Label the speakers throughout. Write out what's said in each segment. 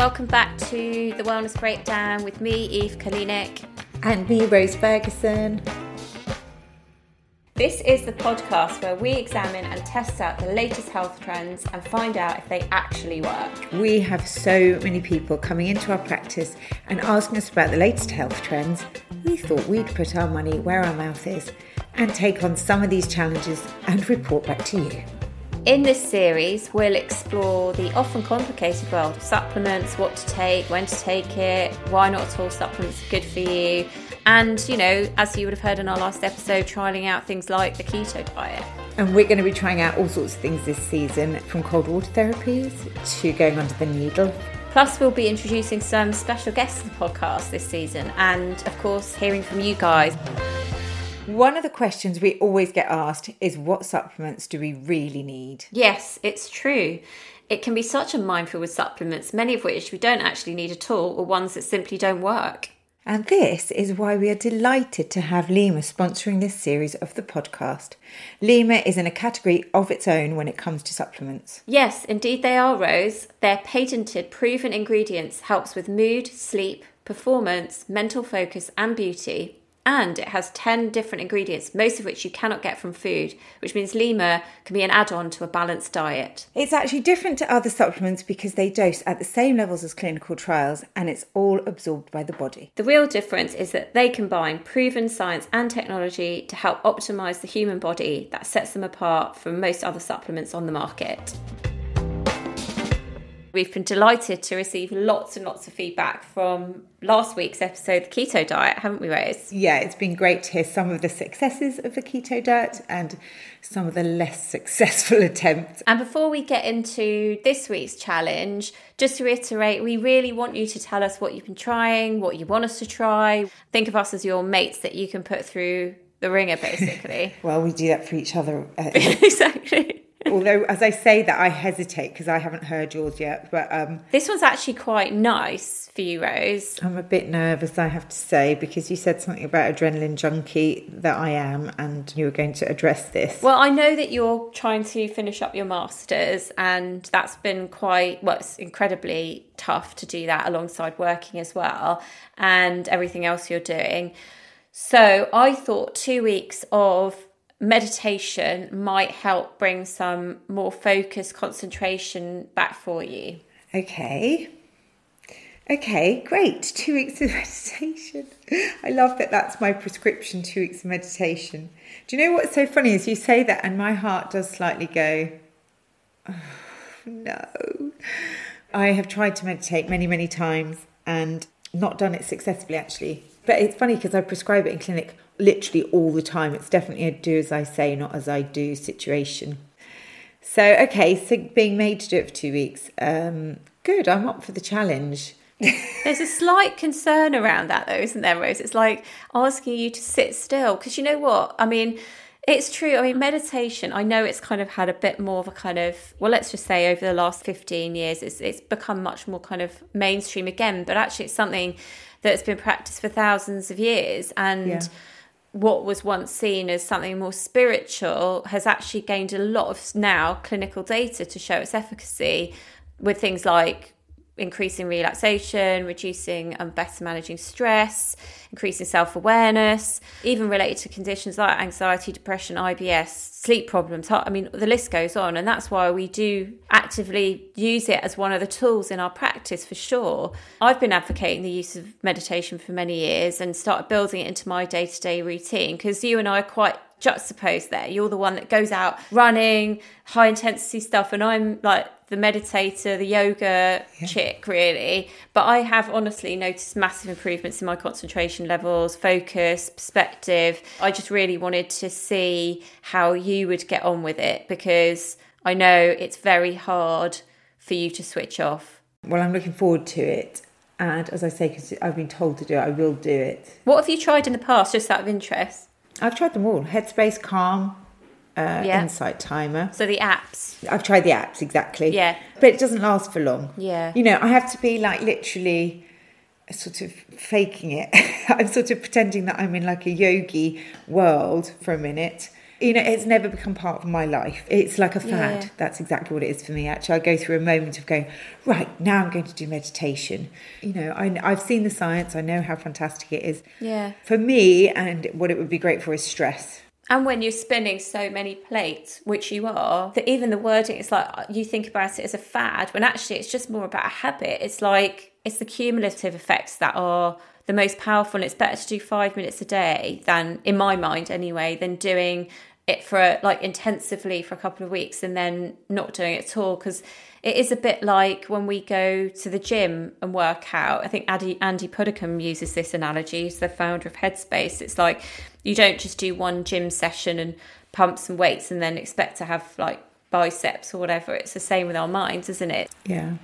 Speaker 1: welcome back to the Wellness Breakdown with me, Eve Kalinik.
Speaker 2: And me, Rose Ferguson.
Speaker 1: This is the podcast where we examine and test out the latest health trends and find out if they actually work.
Speaker 2: We have so many people coming into our practice and asking us about the latest health trends. We thought we'd put our money where our mouth is and take on some of these challenges and report back to you.
Speaker 1: In this series, we'll explore the often complicated world of supplements, what to take, when to take it, why not at all supplements are good for you, and, you know, as you would have heard in our last episode, trialing out things like the keto diet.
Speaker 2: And we're going to be trying out all sorts of things this season, from cold water therapies to going under the needle.
Speaker 1: Plus, we'll be introducing some special guests to the podcast this season, and of course, hearing from you guys.
Speaker 2: One of the questions we always get asked is what supplements do we really need?
Speaker 1: Yes, it's true. It can be such a minefield with supplements, many of which we don't actually need at all, or ones that simply don't work.
Speaker 2: And this is why we are delighted to have LYMA sponsoring this series of the podcast. LYMA is in a category of its own when it comes to supplements.
Speaker 1: Yes, indeed they are, Rose. Their patented, proven ingredients helps with mood, sleep, performance, mental focus, and beauty and it has 10 different ingredients, most of which you cannot get from food, which means LYMA can be an add on to a balanced diet.
Speaker 2: It's actually different to other supplements because they dose at the same levels as clinical trials and it's all absorbed by the body.
Speaker 1: The real difference is that they combine proven science and technology to help optimize the human body that sets them apart from most other supplements on the market. We've been delighted to receive lots and lots of feedback from last week's episode, the keto diet, haven't we, Rose?
Speaker 2: Yeah, it's been great to hear some of the successes of the keto diet and some of the less successful attempts.
Speaker 1: And before we get into this week's challenge, just to reiterate, we really want you to tell us what you've been trying, what you want us to try. Think of us as your mates that you can put through the ringer, basically.
Speaker 2: well, we do that for each other.
Speaker 1: Uh, exactly.
Speaker 2: Although, as I say that, I hesitate because I haven't heard yours yet. But um,
Speaker 1: this one's actually quite nice for you, Rose.
Speaker 2: I'm a bit nervous, I have to say, because you said something about adrenaline junkie that I am, and you were going to address this.
Speaker 1: Well, I know that you're trying to finish up your masters, and that's been quite well, it's incredibly tough to do that alongside working as well, and everything else you're doing. So I thought two weeks of meditation might help bring some more focus, concentration back for you.
Speaker 2: Okay. Okay, great. Two weeks of meditation. I love that that's my prescription, two weeks of meditation. Do you know what's so funny is you say that and my heart does slightly go, oh, no. I have tried to meditate many, many times and not done it successfully actually. But it's funny because I prescribe it in clinic literally all the time. It's definitely a do as I say, not as I do situation. So, okay, so being made to do it for two weeks. Um, good, I'm up for the challenge.
Speaker 1: There's a slight concern around that, though, isn't there, Rose? It's like asking you to sit still. Because you know what? I mean, it's true. I mean, meditation, I know it's kind of had a bit more of a kind of, well, let's just say over the last 15 years, it's, it's become much more kind of mainstream again. But actually, it's something that's been practiced for thousands of years. And. Yeah what was once seen as something more spiritual has actually gained a lot of now clinical data to show its efficacy with things like increasing relaxation, reducing and better managing stress, increasing self awareness, even related to conditions like anxiety, depression, IBS, sleep problems. I mean, the list goes on. And that's why we do actively use it as one of the tools in our practice for sure. I've been advocating the use of meditation for many years and started building it into my day to day routine because you and I are quite juxtaposed there. You're the one that goes out running, high intensity stuff, and I'm like the meditator, the yoga yeah. chick, really. But I have honestly noticed massive improvements in my concentration levels, focus, perspective. I just really wanted to see how you would get on with it because I know it's very hard for you to switch off.
Speaker 2: Well, I'm looking forward to it. And as I say, because I've been told to do it, I will do it.
Speaker 1: What have you tried in the past, just out of interest?
Speaker 2: I've tried them all Headspace, Calm, uh, yeah. Insight Timer.
Speaker 1: So the apps.
Speaker 2: I've tried the apps, exactly.
Speaker 1: Yeah.
Speaker 2: But it doesn't last for long.
Speaker 1: Yeah.
Speaker 2: You know, I have to be like literally sort of faking it. I'm sort of pretending that I'm in like a yogi world for a minute. You know, it's never become part of my life. It's like a fad.
Speaker 1: Yeah.
Speaker 2: That's exactly what it is for me. Actually, I go through a moment of going, right, now I'm going to do meditation. You know, I, I've seen the science, I know how fantastic it is.
Speaker 1: Yeah.
Speaker 2: For me, and what it would be great for is stress.
Speaker 1: And when you're spinning so many plates, which you are, that even the wording is like uh, you think about it as a fad, when actually it's just more about a habit. It's like it's the cumulative effects that are the most powerful. And it's better to do five minutes a day than, in my mind anyway, than doing it for like intensively for a couple of weeks and then not doing it at all. Because it is a bit like when we go to the gym and work out. I think Andy, Andy Puddicombe uses this analogy. He's the founder of Headspace. It's like you don't just do one gym session and pump some weights and then expect to have like biceps or whatever. It's the same with our minds, isn't it?
Speaker 2: Yeah.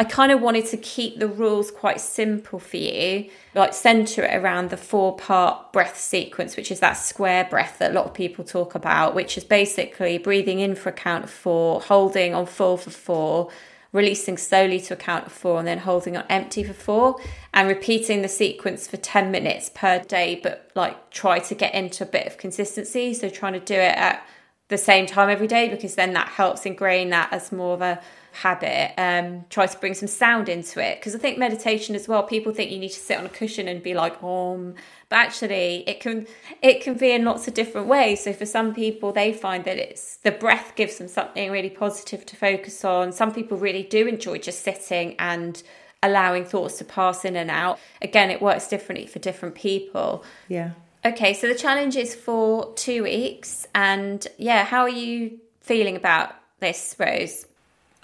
Speaker 1: I kind of wanted to keep the rules quite simple for you, like center it around the four part breath sequence, which is that square breath that a lot of people talk about, which is basically breathing in for a count of four, holding on full for four, releasing slowly to a count of four, and then holding on empty for four, and repeating the sequence for 10 minutes per day, but like try to get into a bit of consistency. So trying to do it at the same time every day because then that helps ingrain that as more of a habit um try to bring some sound into it. Because i think meditation as well people think you need to sit on a cushion and be like om. But actually it can it can be in lots of different ways. So for some people they find that it's the breath gives them something really positive to focus on. Some people really do enjoy just sitting and allowing thoughts to pass in and out. Again it works differently for different people.
Speaker 2: Yeah.
Speaker 1: Okay, so the challenge is for two weeks, and yeah, how are you feeling about this, Rose?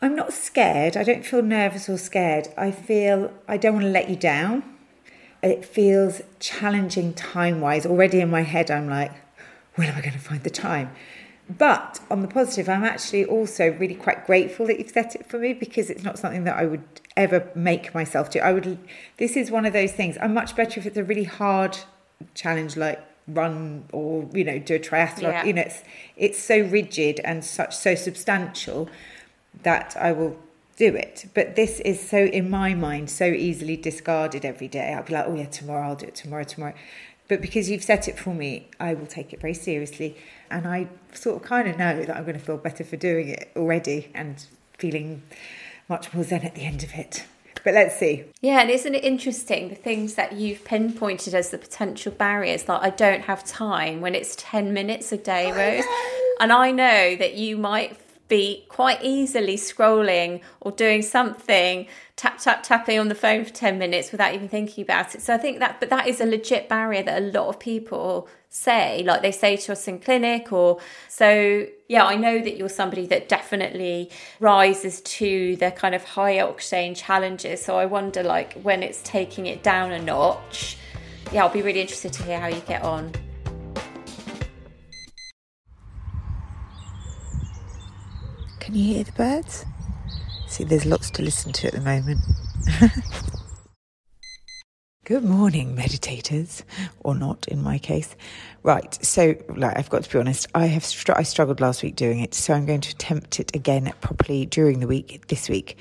Speaker 2: I'm not scared. I don't feel nervous or scared. I feel I don't want to let you down. It feels challenging time wise. Already in my head, I'm like, when am I going to find the time? But on the positive, I'm actually also really quite grateful that you've set it for me because it's not something that I would ever make myself do. I would. This is one of those things. I'm much better if it's a really hard challenge like run or you know do a triathlon.
Speaker 1: Yeah.
Speaker 2: You know, it's it's so rigid and such so substantial that I will do it. But this is so in my mind so easily discarded every day. I'll be like, oh yeah, tomorrow I'll do it tomorrow, tomorrow. But because you've set it for me, I will take it very seriously. And I sort of kind of know that I'm going to feel better for doing it already and feeling much more zen at the end of it. But let's see.
Speaker 1: Yeah, and isn't it interesting the things that you've pinpointed as the potential barriers? Like, I don't have time when it's 10 minutes a day, Rose. And I know that you might be quite easily scrolling or doing something, tap, tap, tapping on the phone for 10 minutes without even thinking about it. So I think that, but that is a legit barrier that a lot of people say, like they say to us in clinic, or so, yeah, I know that you're somebody that definitely rises to the kind of high octane challenges. So I wonder, like, when it's taking it down a notch, yeah, I'll be really interested to hear how you get on.
Speaker 2: Can you hear the birds? See, there's lots to listen to at the moment. Good morning, meditators, or not in my case. Right, so like, I've got to be honest. I have str- I struggled last week doing it, so I'm going to attempt it again properly during the week this week.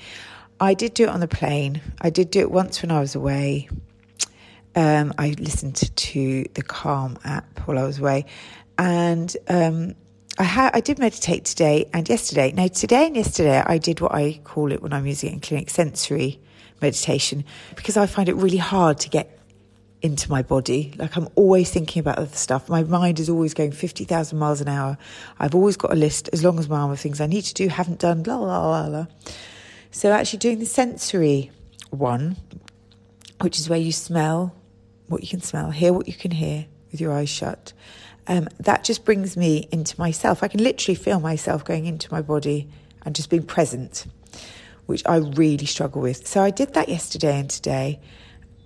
Speaker 2: I did do it on the plane. I did do it once when I was away. Um, I listened to the Calm app while I was away, and um, I ha- I did meditate today and yesterday. Now today and yesterday I did what I call it when I'm using it in clinic sensory meditation because I find it really hard to get into my body. Like I'm always thinking about other stuff. My mind is always going 50,000 miles an hour. I've always got a list as long as my arm of things I need to do, haven't done, la la la la. So actually doing the sensory one, which is where you smell what you can smell, hear what you can hear with your eyes shut. Um, that just brings me into myself. I can literally feel myself going into my body and just being present, which I really struggle with. So I did that yesterday and today,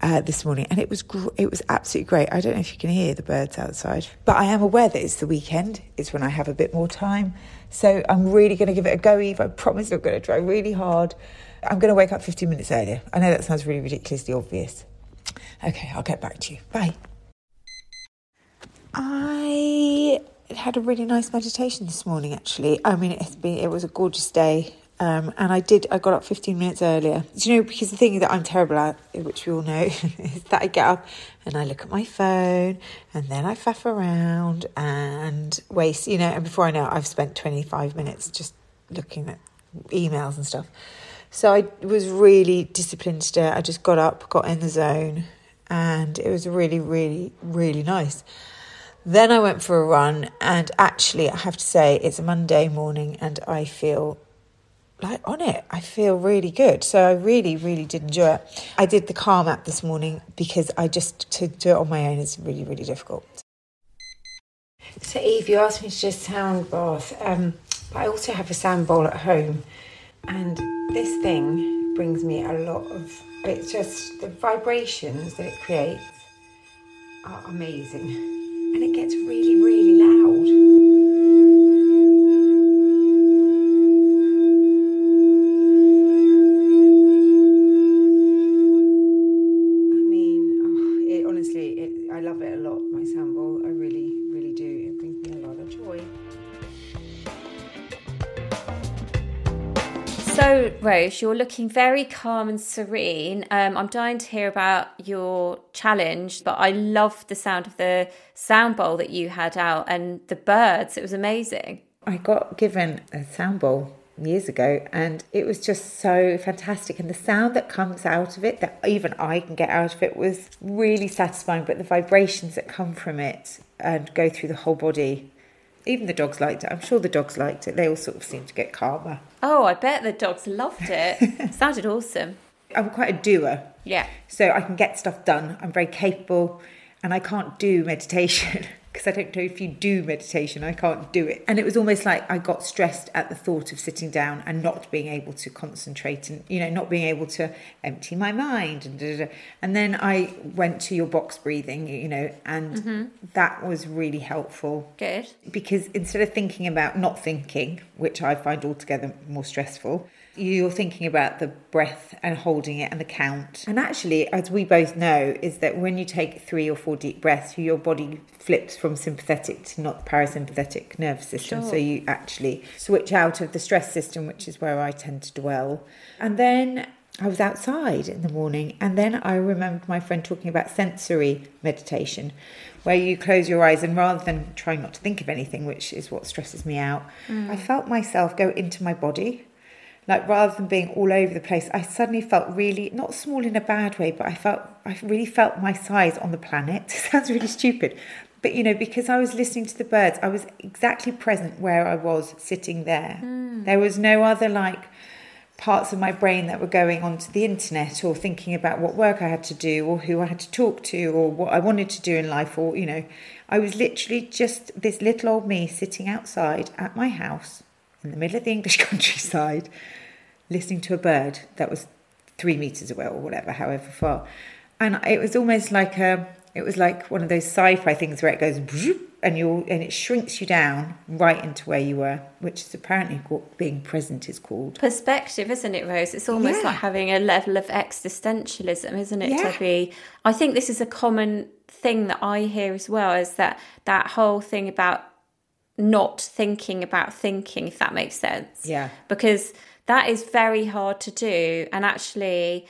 Speaker 2: uh, this morning, and it was gr- it was absolutely great. I don't know if you can hear the birds outside, but I am aware that it's the weekend. It's when I have a bit more time, so I'm really going to give it a go. Eve, I promise I'm going to try really hard. I'm going to wake up 15 minutes earlier. I know that sounds really ridiculously obvious. Okay, I'll get back to you. Bye. I had a really nice meditation this morning. Actually, I mean, it's been it was a gorgeous day. Um, and I did, I got up 15 minutes earlier. Do you know, because the thing that I'm terrible at, which we all know, is that I get up and I look at my phone and then I faff around and waste, you know, and before I know it, I've spent 25 minutes just looking at emails and stuff. So I was really disciplined today. I just got up, got in the zone, and it was really, really, really nice. Then I went for a run, and actually, I have to say, it's a Monday morning, and I feel like on it. I feel really good. So I really, really did enjoy it. I did the Calm app this morning because I just, to do it on my own is really, really difficult. So, Eve, you asked me to just sound bath. Um, but I also have a sound bowl at home, and this thing brings me a lot of. It's just the vibrations that it creates are amazing, and it gets really, really
Speaker 1: You're looking very calm and serene. Um, I'm dying to hear about your challenge, but I love the sound of the sound bowl that you had out and the birds. It was amazing.
Speaker 2: I got given a sound bowl years ago and it was just so fantastic and the sound that comes out of it that even I can get out of it was really satisfying but the vibrations that come from it and go through the whole body even the dogs liked it I'm sure the dogs liked it they all sort of seemed to get calmer
Speaker 1: Oh, I bet the dogs loved it. Sounded awesome.
Speaker 2: I'm quite a doer
Speaker 1: Yeah.
Speaker 2: so I can get stuff done I'm very capable and I can't do meditation because I don't know if you do meditation, I can't do it. And it was almost like I got stressed at the thought of sitting down and not being able to concentrate and, you know, not being able to empty my mind. And, da, da, da. and then I went to your box breathing, you know, and mm-hmm. that was really helpful
Speaker 1: Good.
Speaker 2: because instead of thinking about not thinking, which I find altogether more stressful, you're thinking about the breath and holding it and the count. And actually, as we both know, is that when you take three or four deep breaths, your body flips from sympathetic to not parasympathetic nervous system.
Speaker 1: Sure.
Speaker 2: So you actually switch out of the stress system, which is where I tend to dwell. And then I was outside in the morning, and then I remembered my friend talking about sensory meditation, where you close your eyes and rather than trying not to think of anything, which is what stresses me out, mm. I felt myself go into my body. Like rather than being all over the place, I suddenly felt really not small in a bad way, but I felt I really felt my size on the planet. Sounds really stupid, but you know because I was listening to the birds, I was exactly present where I was sitting there. Hmm. There was no other like parts of my brain that were going onto the internet or thinking about what work I had to do or who I had to talk to or what I wanted to do in life or you know I was literally just this little old me sitting outside at my house in the middle of the English countryside listening to a bird that was 3 meters away or whatever however far and it was almost like a it was like one of those sci-fi things where it goes and you and it shrinks you down right into where you were which is apparently what being present is called
Speaker 1: Perspective, isn't it, Rose? It's almost
Speaker 2: Yeah.
Speaker 1: like having a level of existentialism, isn't it?
Speaker 2: Yeah.
Speaker 1: To be, I think this is a common thing that I hear as well. Is that that whole thing about not thinking about thinking, if that makes sense?
Speaker 2: Yeah.
Speaker 1: because that is very hard to do, and actually.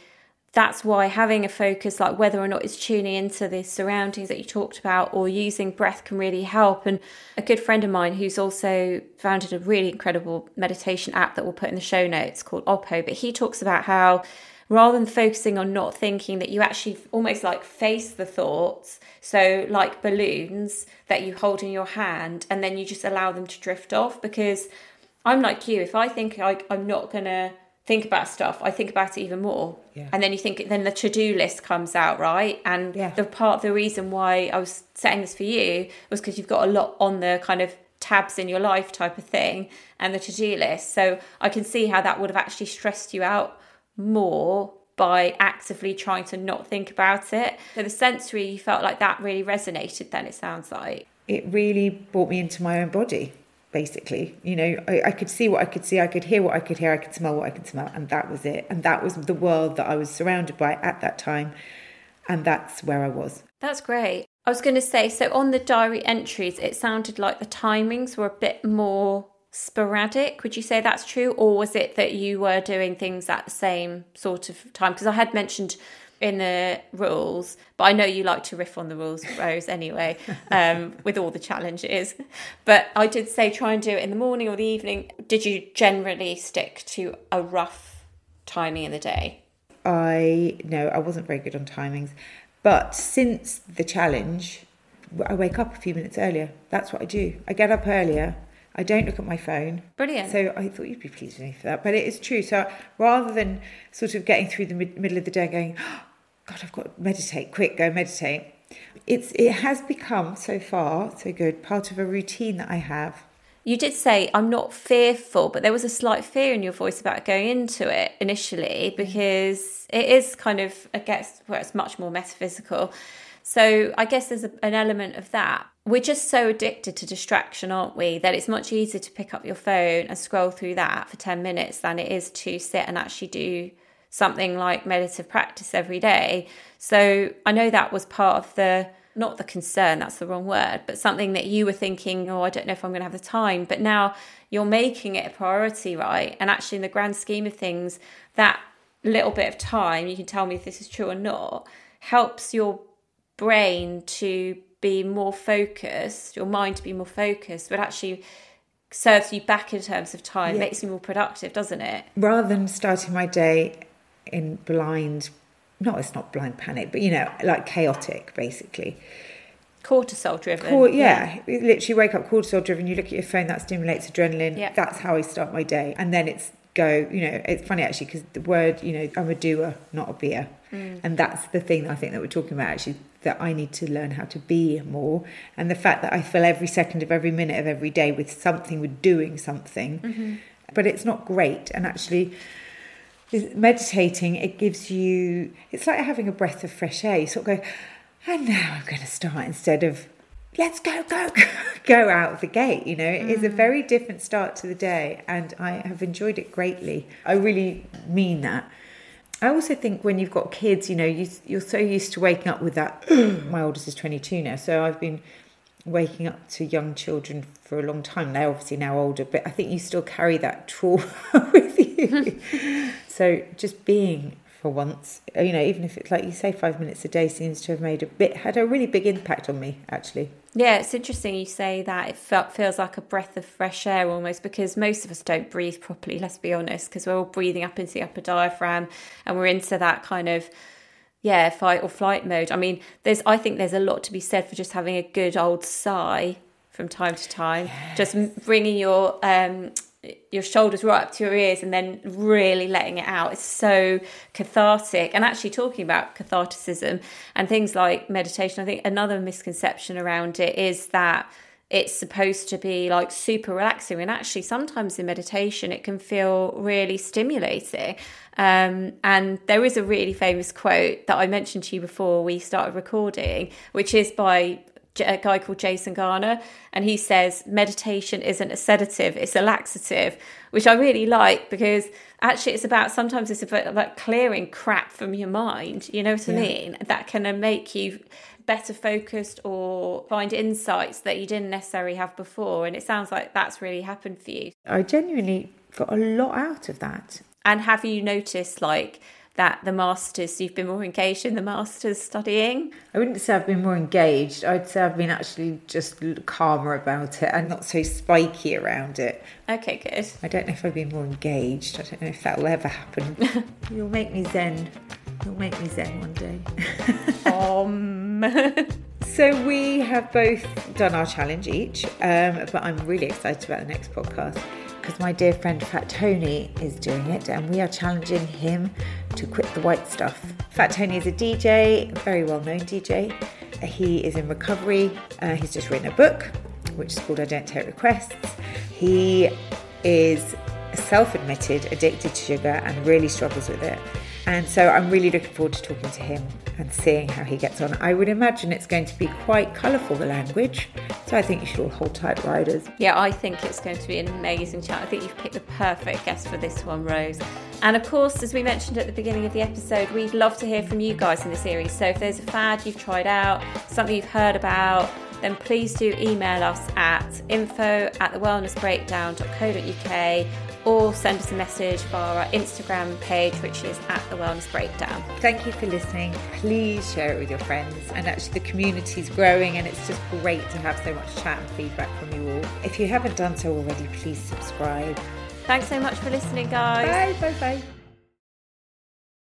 Speaker 1: That's why having a focus, like whether or not it's tuning into the surroundings that you talked about or using breath, can really help. And a good friend of mine who's also founded a really incredible meditation app that we'll put in the show notes called OPO, but he talks about how rather than focusing on not thinking, that you actually almost like face the thoughts. So, like balloons that you hold in your hand, and then you just allow them to drift off. Because I'm like you, if I think I, I'm not gonna think about stuff, I think about it even more.
Speaker 2: Yeah.
Speaker 1: And then you think, then the to do list comes out, right? And
Speaker 2: Yeah.
Speaker 1: the part, of the reason why I was setting this for you was because you've got a lot on the kind of tabs in your life type of thing and the to do list. So I can see how that would have actually stressed you out more by actively trying to not think about it. So the sensory, you felt like that really resonated then, it sounds like.
Speaker 2: it really brought me into my own body basically you know I, I could see what i could see i could hear what i could hear i could smell what i could smell and that was it and that was the world that i was surrounded by at that time and that's where i was
Speaker 1: That's great. I was going to say, so on the diary entries, it sounded like the timings were a bit more sporadic. Would you say that's true? Or was it that you were doing things at the same sort of time? Because I had mentioned in the rules, but I know you like to riff on the rules, Rose, anyway, um, with all the challenges. But I did say try and do it in the morning or the evening. Did you generally stick to a rough timing in the day?
Speaker 2: I no, I wasn't very good on timings, but since the challenge, I wake up a few minutes earlier. That's what I do. I get up earlier. I don't look at my phone.
Speaker 1: Brilliant.
Speaker 2: So I thought you'd be pleased with me for that. But it is true. So rather than sort of getting through the mid- middle of the day going, oh, God, I've got to meditate, quick, go meditate. It's it has become so far so good part of a routine that I have.
Speaker 1: You did say I'm not fearful, but there was a slight fear in your voice about going into it initially mm. because it is kind of I guess well, it's much more metaphysical. So I guess there's a, an element of that. We're just so addicted to distraction, aren't we? That it's much easier to pick up your phone and scroll through that for 10 minutes than it is to sit and actually do something like meditative practice every day. So I know that was part of the not the concern, that's the wrong word, but something that you were thinking, oh, I don't know if I'm going to have the time. But now you're making it a priority, right? And actually, in the grand scheme of things, that little bit of time, you can tell me if this is true or not, helps your brain to be more focused, your mind to be more focused, but actually serves you back in terms of time, yeah. makes you more productive, doesn't it?
Speaker 2: Rather than starting my day in blind, no, it's not blind panic, but you know, like chaotic, basically.
Speaker 1: Cortisol driven.
Speaker 2: Cor- yeah, yeah. literally wake up cortisol driven. You look at your phone, that stimulates adrenaline. Yeah. That's how I start my day. And then it's go, you know, it's funny actually because the word, you know, I'm a doer, not a beer. Mm. And that's the thing I think that we're talking about actually that I need to learn how to be more. And the fact that I fill every second of every minute of every day with something, with doing something. Mm-hmm. But it's not great. And actually, meditating, it gives you, it's like having a breath of fresh air. You sort of go, and now I'm going to start instead of, let's go, go, go out of the gate. You know, it mm. is a mm. very different start to the day, and I have enjoyed it greatly. I really mean that. I also think when you've got kids, you know, you, you're so used to waking up with that. my oldest is 22 now, so I've been waking up to young children for a long time. They're obviously now older, but I think you still carry that trauma with you. so just being for once, you know, even if it's like you say, five minutes a day seems to have made a bit, had a really big impact on me, actually.
Speaker 1: Yeah, it's interesting you say that. It felt, feels like a breath of fresh air almost because most of us don't breathe properly, let's be honest, because we're all breathing up into the upper diaphragm and we're into that kind of yeah, fight or flight mode. I mean, there's I think there's a lot to be said for just having a good old sigh from time to time, yes. just bringing your um, your shoulders right up to your ears and then really letting it out. It's so cathartic. And actually, talking about catharticism and things like meditation, I think another misconception around it is that it's supposed to be like super relaxing. And actually, sometimes in meditation, it can feel really stimulating. Um, and there is a really famous quote that I mentioned to you before we started recording, which is by a guy called Jason Garner, and he says meditation isn't a sedative; it's a laxative, which I really like because actually it's about sometimes it's about, about clearing crap from your mind. You know what I mean? That can make you better focused or find insights that you didn't necessarily have before. And it sounds like that's really happened for you.
Speaker 2: I genuinely got a lot out of that.
Speaker 1: And have you noticed like that the masters you've been more engaged in the masters studying?
Speaker 2: I wouldn't say I've been more engaged. I'd say I've been actually just calmer about it and not so spiky around it.
Speaker 1: Okay, good.
Speaker 2: I don't know if I've been more engaged. I don't know if that will ever happen. You'll make me zen. You'll make me zen one day. um. so we have both done our challenge each, um, but I'm really excited about the next podcast because my dear friend Fat Tony is doing it and we are challenging him to quit the white stuff. Fat Tony is a DJ, a very well known DJ. He is in recovery. Uh, he's just written a book which is called I Don't Take Requests. He is self admitted addicted to sugar and really struggles with it. And so I'm really looking forward to talking to him and seeing how he gets on. I would imagine it's going to be quite colourful, the language. So I think you should all hold tight, riders.
Speaker 1: Yeah, I think it's going to be an amazing chat. I think you've picked the perfect guest for this one, Rose. And of course, as we mentioned at the beginning of the episode, we'd love to hear from you guys in the series. So if there's a fad you've tried out, something you've heard about, then please do email us at info at thewellnessbreakdown.co.uk or send us a message via our Instagram page, which is at the Wellness Breakdown.
Speaker 2: Thank you for listening. Please share it with your friends. And actually, the community is growing, and it's just great to have so much chat and feedback from you all. If you haven't done so already, please subscribe.
Speaker 1: Thanks so much for listening, guys.
Speaker 2: Bye, bye, bye.